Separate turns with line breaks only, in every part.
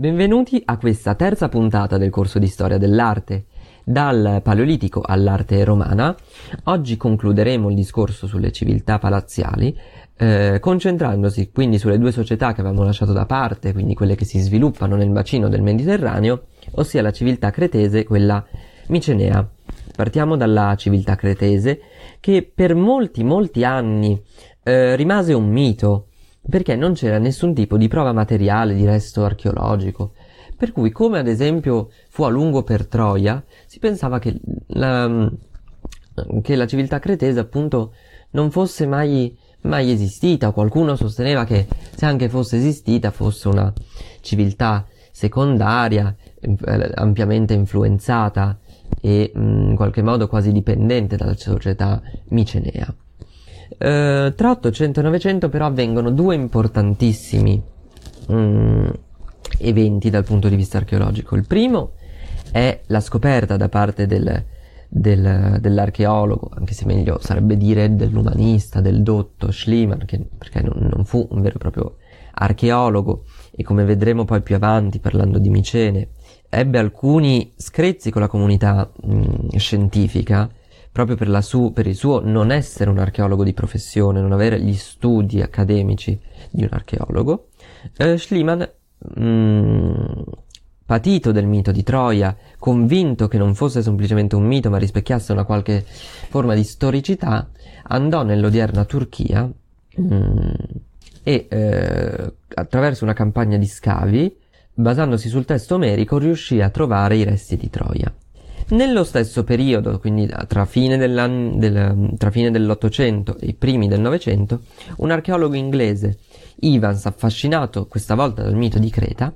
Benvenuti a questa terza puntata del corso di storia dell'arte. Dal Paleolitico all'arte romana, oggi concluderemo il discorso sulle civiltà palaziali, eh, concentrandosi quindi sulle due società che avevamo lasciato da parte, quindi quelle che si sviluppano nel bacino del Mediterraneo, ossia la civiltà cretese e quella micenea. Partiamo dalla civiltà cretese, che per molti, molti anni eh, rimase un mito, perché non c'era nessun tipo di prova materiale di resto archeologico. Per cui, come ad esempio fu a lungo per Troia, si pensava che la, che la civiltà cretese appunto non fosse mai, mai esistita. Qualcuno sosteneva che se anche fosse esistita fosse una civiltà secondaria, eh, ampiamente influenzata e in qualche modo quasi dipendente dalla società micenea. Eh, tra 800 e 900 però avvengono due importantissimi mh, eventi dal punto di vista archeologico. Il primo è la scoperta da parte del, del, dell'archeologo, anche se meglio sarebbe dire dell'umanista, del dotto Schliemann, che, perché non, non, fu un vero e proprio archeologo e come vedremo poi più avanti parlando di Micene, ebbe alcuni screzi con la comunità mh, scientifica proprio per, su, per, il suo non essere un archeologo di professione, non avere gli studi accademici di un archeologo, eh, Schliemann, mh, mm, patito del mito di Troia, convinto che non fosse semplicemente un mito ma rispecchiasse una qualche forma di storicità, andò nell'odierna Turchia mh, mm, e eh, attraverso una campagna di scavi, basandosi sul testo omerico, riuscì a trovare i resti di Troia. Nello stesso periodo, quindi tra fine, del, tra fine dell'Ottocento e i primi del Novecento, un archeologo inglese, Evans, affascinato questa volta dal mito di Creta,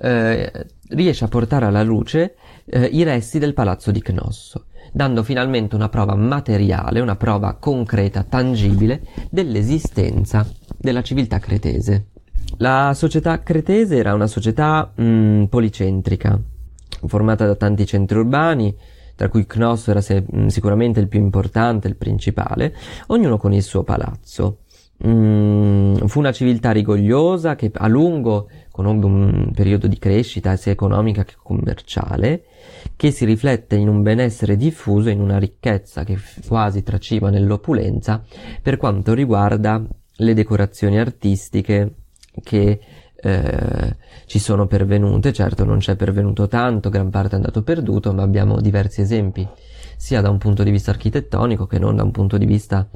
eh, riesce a portare alla luce eh, i resti del palazzo di Cnosso, dando finalmente una prova materiale, una prova concreta, tangibile, dell'esistenza della civiltà cretese. La società cretese era una società mh, mm, policentrica, formata da tanti centri urbani, tra cui Cnos era se- mm, sicuramente il più importante, il principale, ognuno con il suo palazzo. Mm, fu una civiltà rigogliosa che a lungo conobbe un periodo di crescita sia economica che commerciale, che si riflette in un benessere diffuso e in una ricchezza che quasi traciva nell'opulenza per quanto riguarda le decorazioni artistiche che eh, ci sono pervenute, certo non c'è pervenuto tanto, gran parte è andato perduto, ma abbiamo diversi esempi, sia da un punto di vista architettonico che non da un punto di vista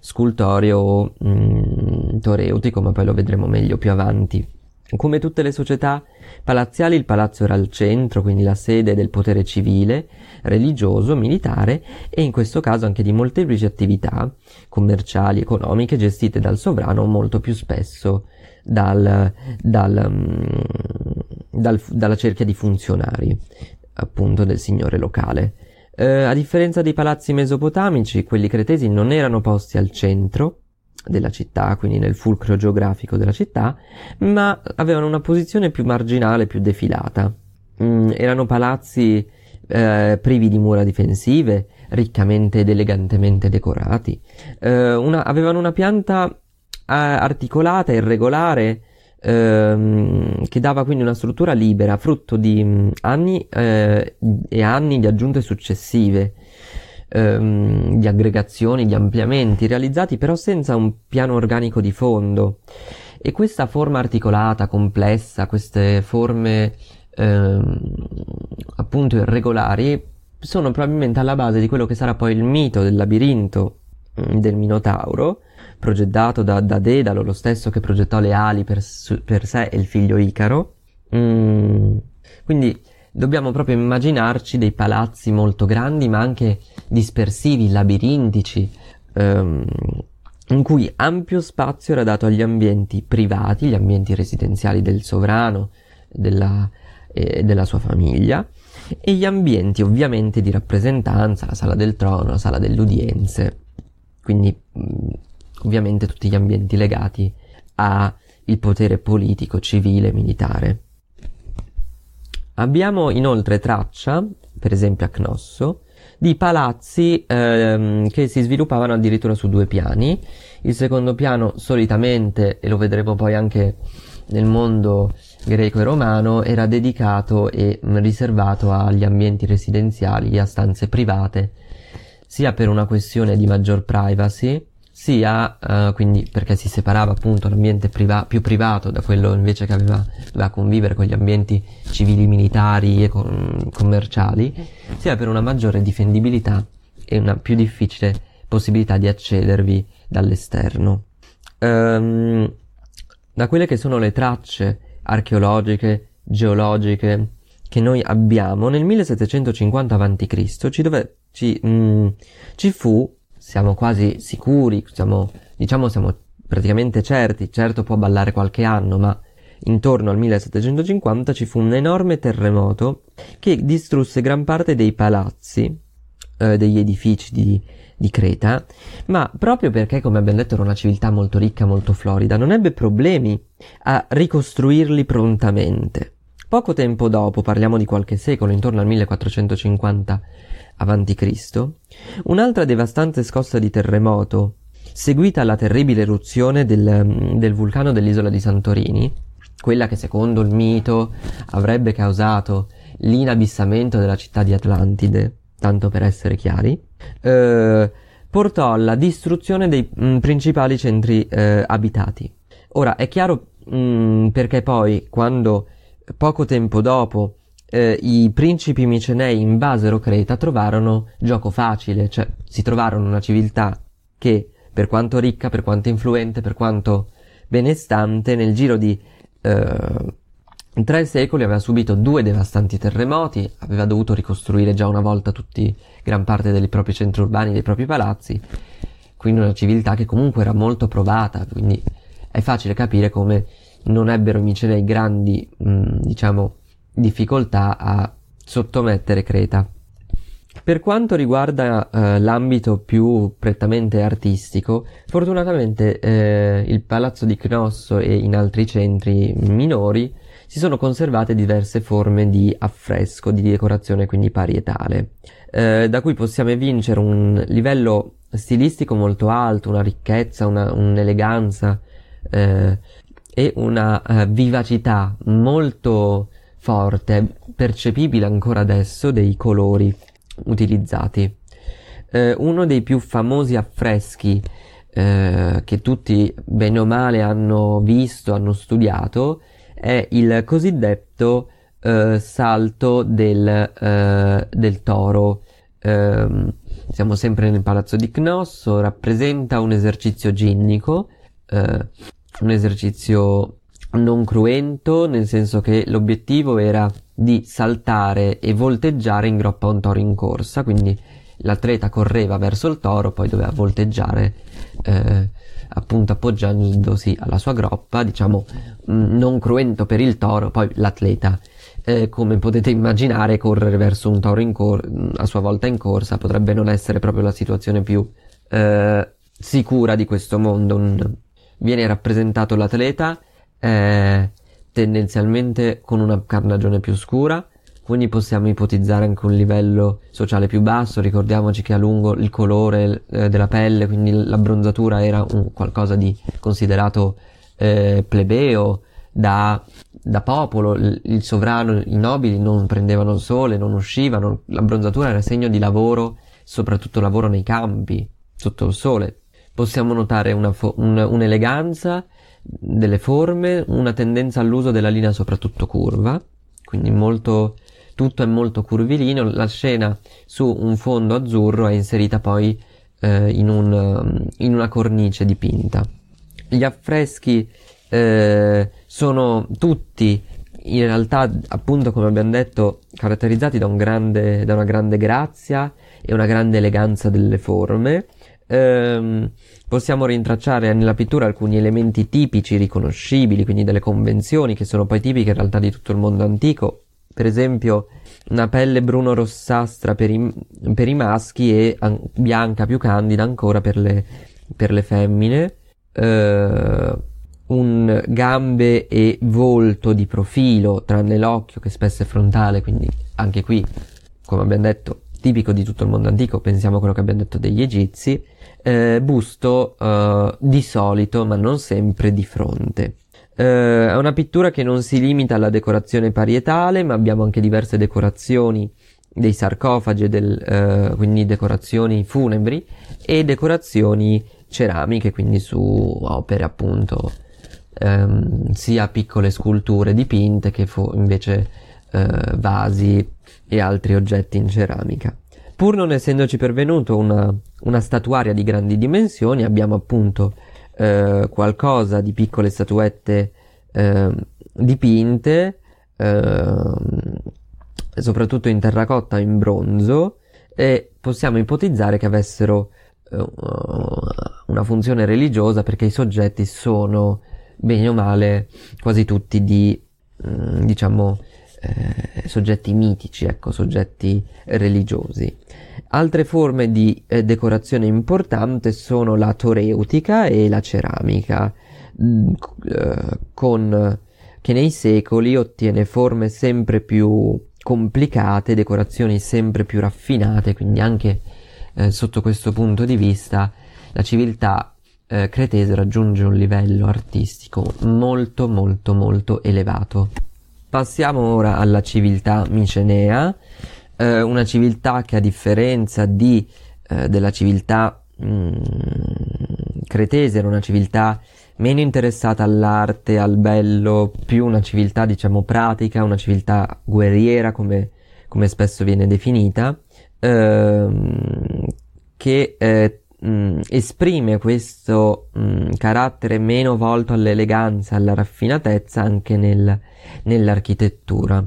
scultoreo o mm, toreutico, ma poi lo vedremo meglio più avanti. Come tutte le società palaziali, il palazzo era al centro, quindi la sede del potere civile, religioso, militare e in questo caso anche di molteplici attività commerciali, economiche gestite dal sovrano molto più spesso dal, dal, mm, dal, dalla cerchia di funzionari, appunto, del signore locale. Eh, a differenza dei palazzi mesopotamici, quelli cretesi non erano posti al centro della città, quindi nel fulcro geografico della città, ma avevano una posizione più marginale, più defilata. Mm, erano palazzi eh, privi di mura difensive, riccamente ed elegantemente decorati. Eh, una, avevano una pianta articolata e irregolare ehm, che dava quindi una struttura libera, frutto di mm, anni eh, e anni di aggiunte successive, ehm, di aggregazioni, di ampliamenti, realizzati però senza un piano organico di fondo. E questa forma articolata, complessa, queste forme ehm, appunto irregolari, sono probabilmente alla base di quello che sarà poi il mito del labirinto mm, del Minotauro, progettato da, da Dedalo, lo stesso che progettò le ali per, per sé e il figlio Icaro. Mm, quindi dobbiamo proprio immaginarci dei palazzi molto grandi, ma anche dispersivi, labirintici, ehm, in cui ampio spazio era dato agli ambienti privati, gli ambienti residenziali del sovrano della, eh, della sua famiglia, e gli ambienti ovviamente di rappresentanza, la sala del trono, la sala delle udienze. Quindi ovviamente tutti gli ambienti legati al potere politico, civile, militare. Abbiamo inoltre traccia, per esempio a Cnosso, di palazzi ehm, che si sviluppavano addirittura su due piani. Il secondo piano solitamente, e lo vedremo poi anche nel mondo greco e romano, era dedicato e riservato agli ambienti residenziali a stanze private, sia per una questione di maggior privacy, sia uh, quindi perché si separava appunto l'ambiente priva- più privato da quello invece che aveva, doveva convivere con gli ambienti civili, militari e con- commerciali, sia per una maggiore difendibilità e una più difficile possibilità di accedervi dall'esterno. Um, da quelle che sono le tracce archeologiche, geologiche che noi abbiamo, nel 1750 a.C. ci, dove, ci, mm, ci fu siamo quasi sicuri, siamo, diciamo siamo praticamente certi, certo può ballare qualche anno, ma intorno al 1750 ci fu un enorme terremoto che distrusse gran parte dei palazzi, eh, degli edifici di, di Creta, ma proprio perché, come abbiamo detto, era una civiltà molto ricca, molto florida, non ebbe problemi a ricostruirli prontamente. Poco tempo dopo, parliamo di qualche secolo, intorno al 1450 a.C., un'altra devastante scossa di terremoto, seguita alla terribile eruzione del, del vulcano dell'isola di Santorini, quella che secondo il mito avrebbe causato l'inabissamento della città di Atlantide, tanto per essere chiari, eh, portò alla distruzione dei mh, mm, principali centri eh, abitati. Ora è chiaro mh, mm, perché poi, quando poco tempo dopo eh, i principi micenei invasero Creta trovarono gioco facile, cioè si trovarono una civiltà che, per quanto ricca, per quanto influente, per quanto benestante, nel giro di eh, tre secoli aveva subito due devastanti terremoti, aveva dovuto ricostruire già una volta tutti, gran parte dei propri centri urbani, dei propri palazzi, quindi una civiltà che comunque era molto provata, quindi è facile capire come non ebbero i micenei grandi, mh, diciamo, difficoltà a sottomettere Creta. Per quanto riguarda eh, l'ambito più prettamente artistico, fortunatamente eh, il palazzo di Cnosso e in altri centri minori si sono conservate diverse forme di affresco, di decorazione quindi parietale, eh, da cui possiamo evincere un livello stilistico molto alto, una ricchezza, una, un'eleganza eh, e una uh, vivacità molto forte, percepibile ancora adesso, dei colori utilizzati. Eh, uno dei più famosi affreschi eh, che tutti bene o male hanno visto, hanno studiato, è il cosiddetto eh, salto del, eh, del toro. Ehm, siamo sempre nel palazzo di Cnosso, rappresenta un esercizio ginnico, eh, un esercizio non cruento, nel senso che l'obiettivo era di saltare e volteggiare in groppa un toro in corsa, quindi l'atleta correva verso il toro, poi doveva volteggiare eh, appunto appoggiandosi alla sua groppa, diciamo mm, non cruento per il toro, poi l'atleta eh, come potete immaginare correre verso un toro cor- a sua volta in corsa potrebbe non essere proprio la situazione più eh, sicura di questo mondo. Un... Viene rappresentato l'atleta è tendenzialmente con una carnagione più scura, quindi possiamo ipotizzare anche un livello sociale più basso, ricordiamoci che a lungo il colore eh, della pelle, quindi l'abbronzatura era un qualcosa di considerato eh, plebeo, da, da popolo, il, il, sovrano, i nobili non prendevano il sole, non uscivano, l'abbronzatura era segno di lavoro, soprattutto lavoro nei campi, sotto il sole. Possiamo notare fo- un, un'eleganza delle forme, una tendenza all'uso della linea soprattutto curva, quindi molto, tutto è molto curvilineo, la scena su un fondo azzurro è inserita poi eh, in, un, in, una cornice dipinta. Gli affreschi eh, sono tutti in realtà appunto come abbiamo detto caratterizzati da, un grande, da una grande grazia e una grande eleganza delle forme ehm, possiamo rintracciare nella pittura alcuni elementi tipici riconoscibili, quindi delle convenzioni che sono poi tipiche in realtà di tutto il mondo antico. Per esempio, una pelle bruno-rossastra per i, per i maschi e an- bianca più candida ancora per le, per le femmine. Eh, un gambe e volto di profilo, tranne l'occhio che spesso è frontale, quindi anche qui, come abbiamo detto, tipico di tutto il mondo antico, pensiamo a quello che abbiamo detto degli egizi, eh, busto eh, di solito, ma non sempre di fronte. Eh, è una pittura che non si limita alla decorazione parietale, ma abbiamo anche diverse decorazioni dei sarcofagi, del, eh, quindi decorazioni funebri e decorazioni ceramiche, quindi su opere appunto ehm, sia piccole sculture dipinte che fu- invece eh, vasi e altri oggetti in ceramica. Pur non essendoci pervenuto una, una statuaria di grandi dimensioni, abbiamo appunto eh, qualcosa di piccole statuette eh, dipinte, eh, soprattutto in terracotta in bronzo, e possiamo ipotizzare che avessero eh, una funzione religiosa perché i soggetti sono bene o male quasi tutti di mm, diciamo eh, soggetti mitici, ecco, soggetti religiosi. Altre forme di eh, decorazione importante sono la toreutica e la ceramica, mm, eh, con, che nei secoli ottiene forme sempre più complicate, decorazioni sempre più raffinate, quindi anche eh, sotto questo punto di vista la civiltà eh, cretese raggiunge un livello artistico molto molto molto elevato. Passiamo ora alla civiltà micenea, eh, una civiltà che a differenza di, eh, della civiltà mh, mm, cretese era una civiltà meno interessata all'arte, al bello, più una civiltà diciamo pratica, una civiltà guerriera come, come spesso viene definita, ehm, che eh, mh, mm, esprime questo mh, mm, carattere meno volto all'eleganza, alla raffinatezza anche nel, nell'architettura.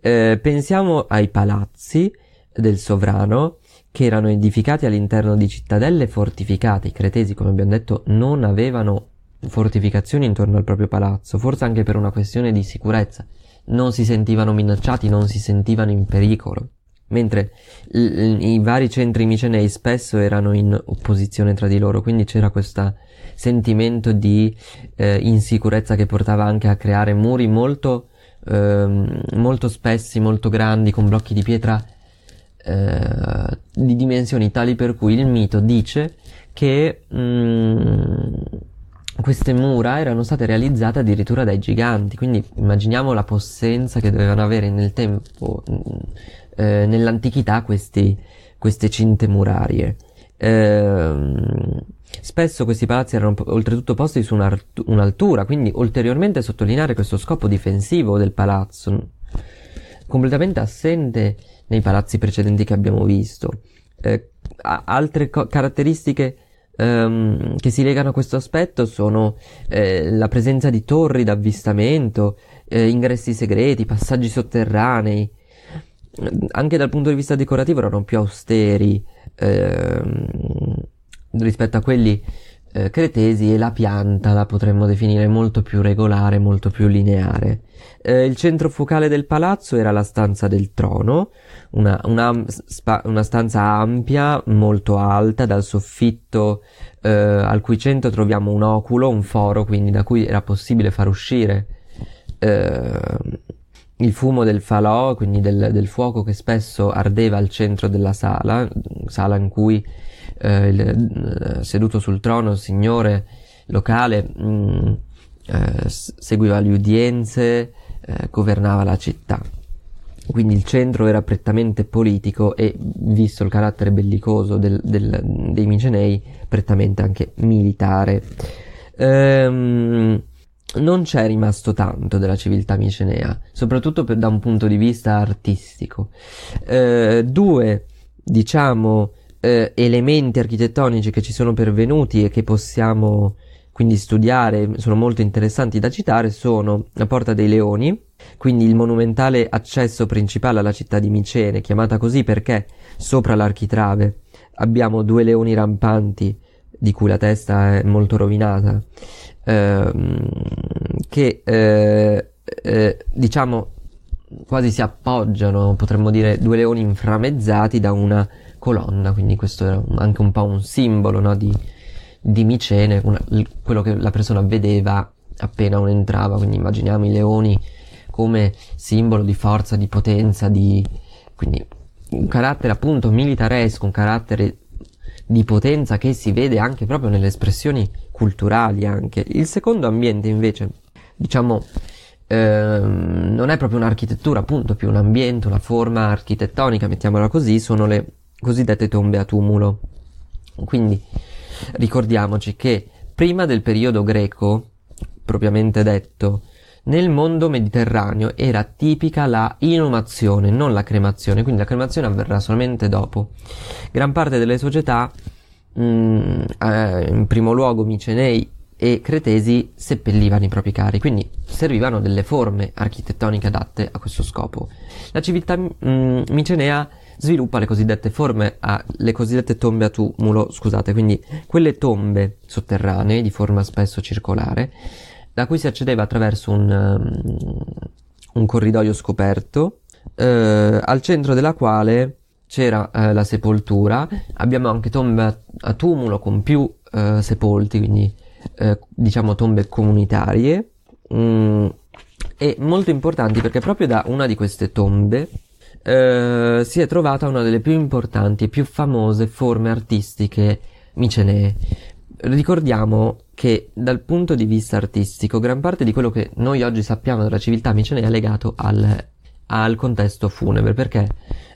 Eh, pensiamo ai palazzi del sovrano che erano edificati all'interno di cittadelle fortificate. I cretesi, come abbiamo detto, non avevano fortificazioni intorno al proprio palazzo, forse anche per una questione di sicurezza. Non si sentivano minacciati, non si sentivano in pericolo mentre l- i vari centri micenei spesso erano in opposizione tra di loro, quindi c'era questo sentimento di eh, insicurezza che portava anche a creare muri molto, eh, molto spessi, molto grandi, con blocchi di pietra eh, di dimensioni tali per cui il mito dice che mh, mm, queste mura erano state realizzate addirittura dai giganti, quindi immaginiamo la possenza che dovevano avere nel tempo mm, eh, nell'antichità questi, queste cinte murarie. Eh, spesso questi palazzi erano oltretutto posti su un'altura, quindi ulteriormente sottolineare questo scopo difensivo del palazzo, completamente assente nei palazzi precedenti che abbiamo visto. Eh, altre co- caratteristiche ehm, che si legano a questo aspetto sono eh, la presenza di torri d'avvistamento, eh, ingressi segreti, passaggi sotterranei, anche dal punto di vista decorativo erano più austeri ehm, rispetto a quelli eh, cretesi e la pianta la potremmo definire molto più regolare, molto più lineare. Eh, il centro focale del palazzo era la stanza del trono, una, una, spa, una stanza ampia, molto alta, dal soffitto eh, al cui centro troviamo un oculo, un foro, quindi da cui era possibile far uscire eh, il fumo del falò, quindi del, del, fuoco che spesso ardeva al centro della sala, sala in cui eh, il, eh, seduto sul trono il signore locale mh, mm, eh, seguiva le udienze, eh, governava la città. Quindi il centro era prettamente politico e, visto il carattere bellicoso del, del, dei Micenei, prettamente anche militare. Ehm, non c'è rimasto tanto della civiltà micenea, soprattutto per, da un punto di vista artistico. Eh, due, diciamo, eh, elementi architettonici che ci sono pervenuti e che possiamo quindi studiare, sono molto interessanti da citare, sono la Porta dei Leoni, quindi il monumentale accesso principale alla città di Micene, chiamata così perché sopra l'architrave abbiamo due leoni rampanti di cui la testa è molto rovinata ehm, che eh, eh, diciamo quasi si appoggiano, potremmo dire, due leoni inframezzati da una colonna, quindi questo era anche un po' un simbolo no, di, di Micene, una, quello che la persona vedeva appena uno entrava, quindi immaginiamo i leoni come simbolo di forza, di potenza, di, quindi un carattere appunto militaresco, un carattere di potenza che si vede anche proprio nelle espressioni culturali anche. Il secondo ambiente invece, diciamo, ehm, non è proprio un'architettura, appunto, più un ambiente, una forma architettonica, mettiamola così, sono le cosiddette tombe a tumulo. Quindi ricordiamoci che prima del periodo greco, propriamente detto, nel mondo mediterraneo era tipica la inumazione, non la cremazione, quindi la cremazione avverrà solamente dopo. Gran parte delle società, mh, mm, eh, in primo luogo micenei e cretesi, seppellivano i propri cari, quindi servivano delle forme architettoniche adatte a questo scopo. La civiltà mh, mm, micenea sviluppa le cosiddette forme, a, le cosiddette tombe a tumulo, scusate, quindi quelle tombe sotterranee di forma spesso circolare, da cui si accedeva attraverso un, um, un corridoio scoperto, eh, al centro della quale c'era eh, la sepoltura. Abbiamo anche tombe a, a tumulo con più eh, sepolti, quindi eh, diciamo tombe comunitarie. Mm, e molto importanti perché proprio da una di queste tombe eh, si è trovata una delle più importanti e più famose forme artistiche micenee. Ricordiamo che dal punto di vista artistico gran parte di quello che noi oggi sappiamo della civiltà micenea è legato al, al contesto funebre, perché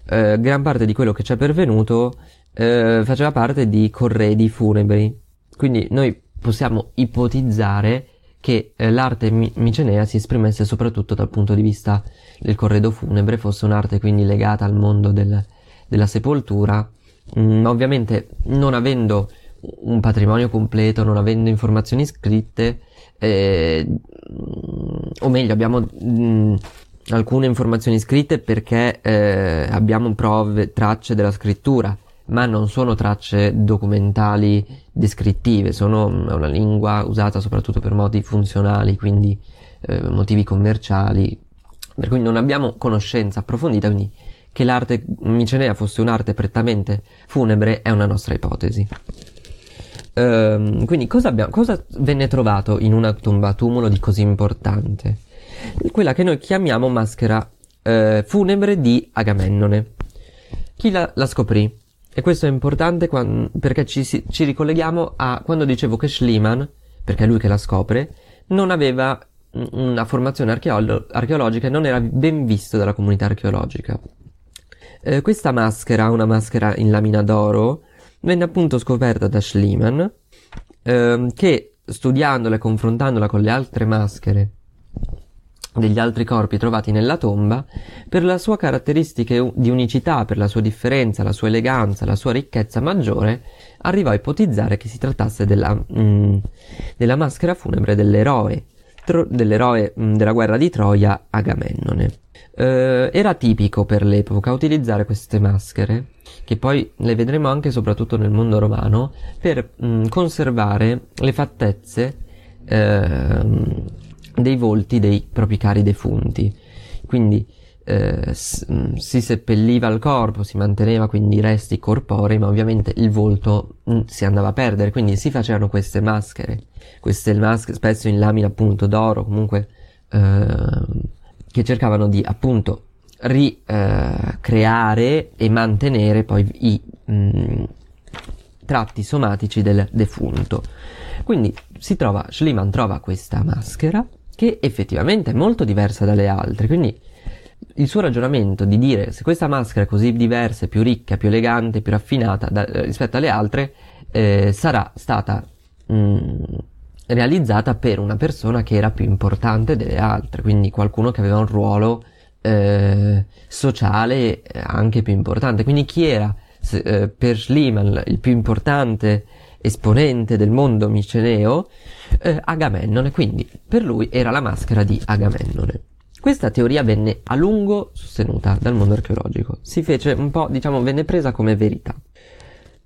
eh, gran parte di quello che ci è pervenuto eh, faceva parte di corredi funebri. Quindi noi possiamo ipotizzare che eh, l'arte mi- micenea si esprimesse soprattutto dal punto di vista del corredo funebre, fosse un'arte quindi legata al mondo del, della sepoltura, mm, ovviamente non avendo un patrimonio completo, non avendo informazioni scritte, eh, o meglio, abbiamo mh, mm, alcune informazioni scritte perché eh, abbiamo prove, tracce della scrittura, ma non sono tracce documentali descrittive, sono mm, una lingua usata soprattutto per modi funzionali, quindi eh, motivi commerciali, per cui non abbiamo conoscenza approfondita, quindi che l'arte micenea fosse un'arte prettamente funebre è una nostra ipotesi. Ehm, quindi cosa, abbiamo, cosa venne trovato in una tomba tumulo di così importante? Quella che noi chiamiamo maschera eh, funebre di Agamennone. Chi la, la scoprì? E questo è importante quando, perché ci, ci, ricolleghiamo a quando dicevo che Schliemann, perché è lui che la scopre, non aveva una formazione archeolo- archeologica e non era ben visto dalla comunità archeologica. Eh, questa maschera, una maschera in lamina d'oro, venne appunto scoperta da Schliemann, ehm, che studiandola e confrontandola con le altre maschere degli altri corpi trovati nella tomba, per la sua caratteristica di unicità, per la sua differenza, la sua eleganza, la sua ricchezza maggiore, arrivò a ipotizzare che si trattasse della, mm, della maschera funebre dell'eroe, tro- dell'eroe mm, della guerra di Troia, Agamennone. Eh, era tipico per l'epoca utilizzare queste maschere, che poi le vedremo anche soprattutto nel mondo romano, per mm, conservare le fattezze eh, dei volti dei propri cari defunti. Quindi eh, mm, si seppelliva il corpo, si manteneva quindi i resti corporei, ma ovviamente il volto mh, mm, si andava a perdere, quindi si facevano queste maschere, queste maschere spesso in lamina appunto d'oro, comunque eh, che cercavano di appunto ricreare eh, e mantenere poi i mh, mm, tratti somatici del defunto. Quindi si trova, Schliemann trova questa maschera che effettivamente è molto diversa dalle altre, quindi il suo ragionamento di dire se questa maschera è così diversa, più ricca, più elegante, più raffinata da, rispetto alle altre, eh, sarà stata mh, mm, realizzata per una persona che era più importante delle altre, quindi qualcuno che aveva un ruolo eh, sociale anche più importante. Quindi chi era se, eh, per Schliemann il più importante esponente del mondo miceneo, eh, Agamennone, quindi per lui era la maschera di Agamennone. Questa teoria venne a lungo sostenuta dal mondo archeologico, si fece un po', diciamo, venne presa come verità.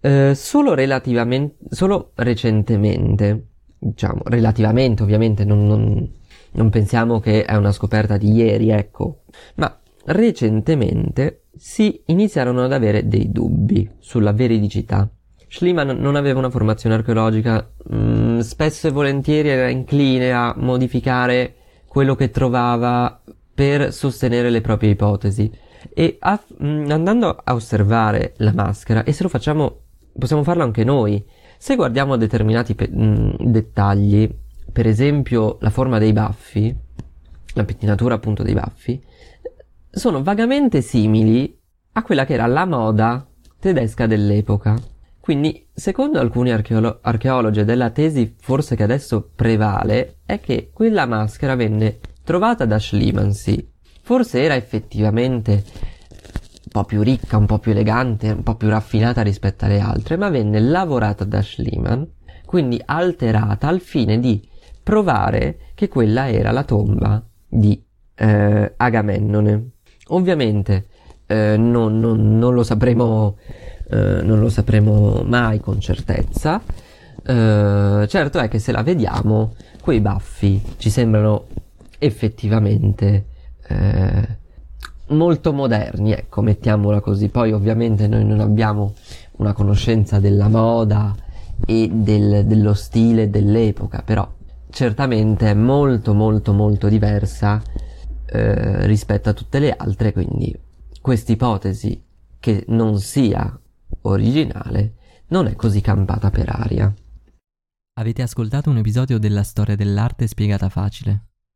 Eh, solo relativamente, solo recentemente, diciamo, relativamente ovviamente, non, non, non pensiamo che è una scoperta di ieri, ecco, ma recentemente si iniziarono ad avere dei dubbi sulla veridicità Schliemann non aveva una formazione archeologica, mh, mm, spesso e volentieri era incline a modificare quello che trovava per sostenere le proprie ipotesi. E a, mm, andando a osservare la maschera, e se lo facciamo, possiamo farlo anche noi, se guardiamo determinati pe- mh, mm, dettagli, per esempio la forma dei baffi, la pettinatura appunto dei baffi, sono vagamente simili a quella che era la moda tedesca dell'epoca. Quindi, secondo alcuni archeolo- archeologi della tesi forse che adesso prevale, è che quella maschera venne trovata da Schliemannsee. Forse era effettivamente po' più ricca, un po' più elegante, un po' più raffinata rispetto alle altre, ma venne lavorata da Schliemann, quindi alterata al fine di provare che quella era la tomba di eh, Agamennone. Ovviamente eh, non, non, non, lo sapremo, eh, non lo sapremo mai con certezza. Eh, certo è che se la vediamo, quei baffi ci sembrano effettivamente eh, molto moderni, ecco, mettiamola così. Poi ovviamente noi non abbiamo una conoscenza della moda e del, dello stile dell'epoca, però certamente è molto molto molto diversa eh, rispetto a tutte le altre, quindi questa ipotesi che non sia originale non è così campata per aria.
Avete ascoltato un episodio della storia dell'arte spiegata facile,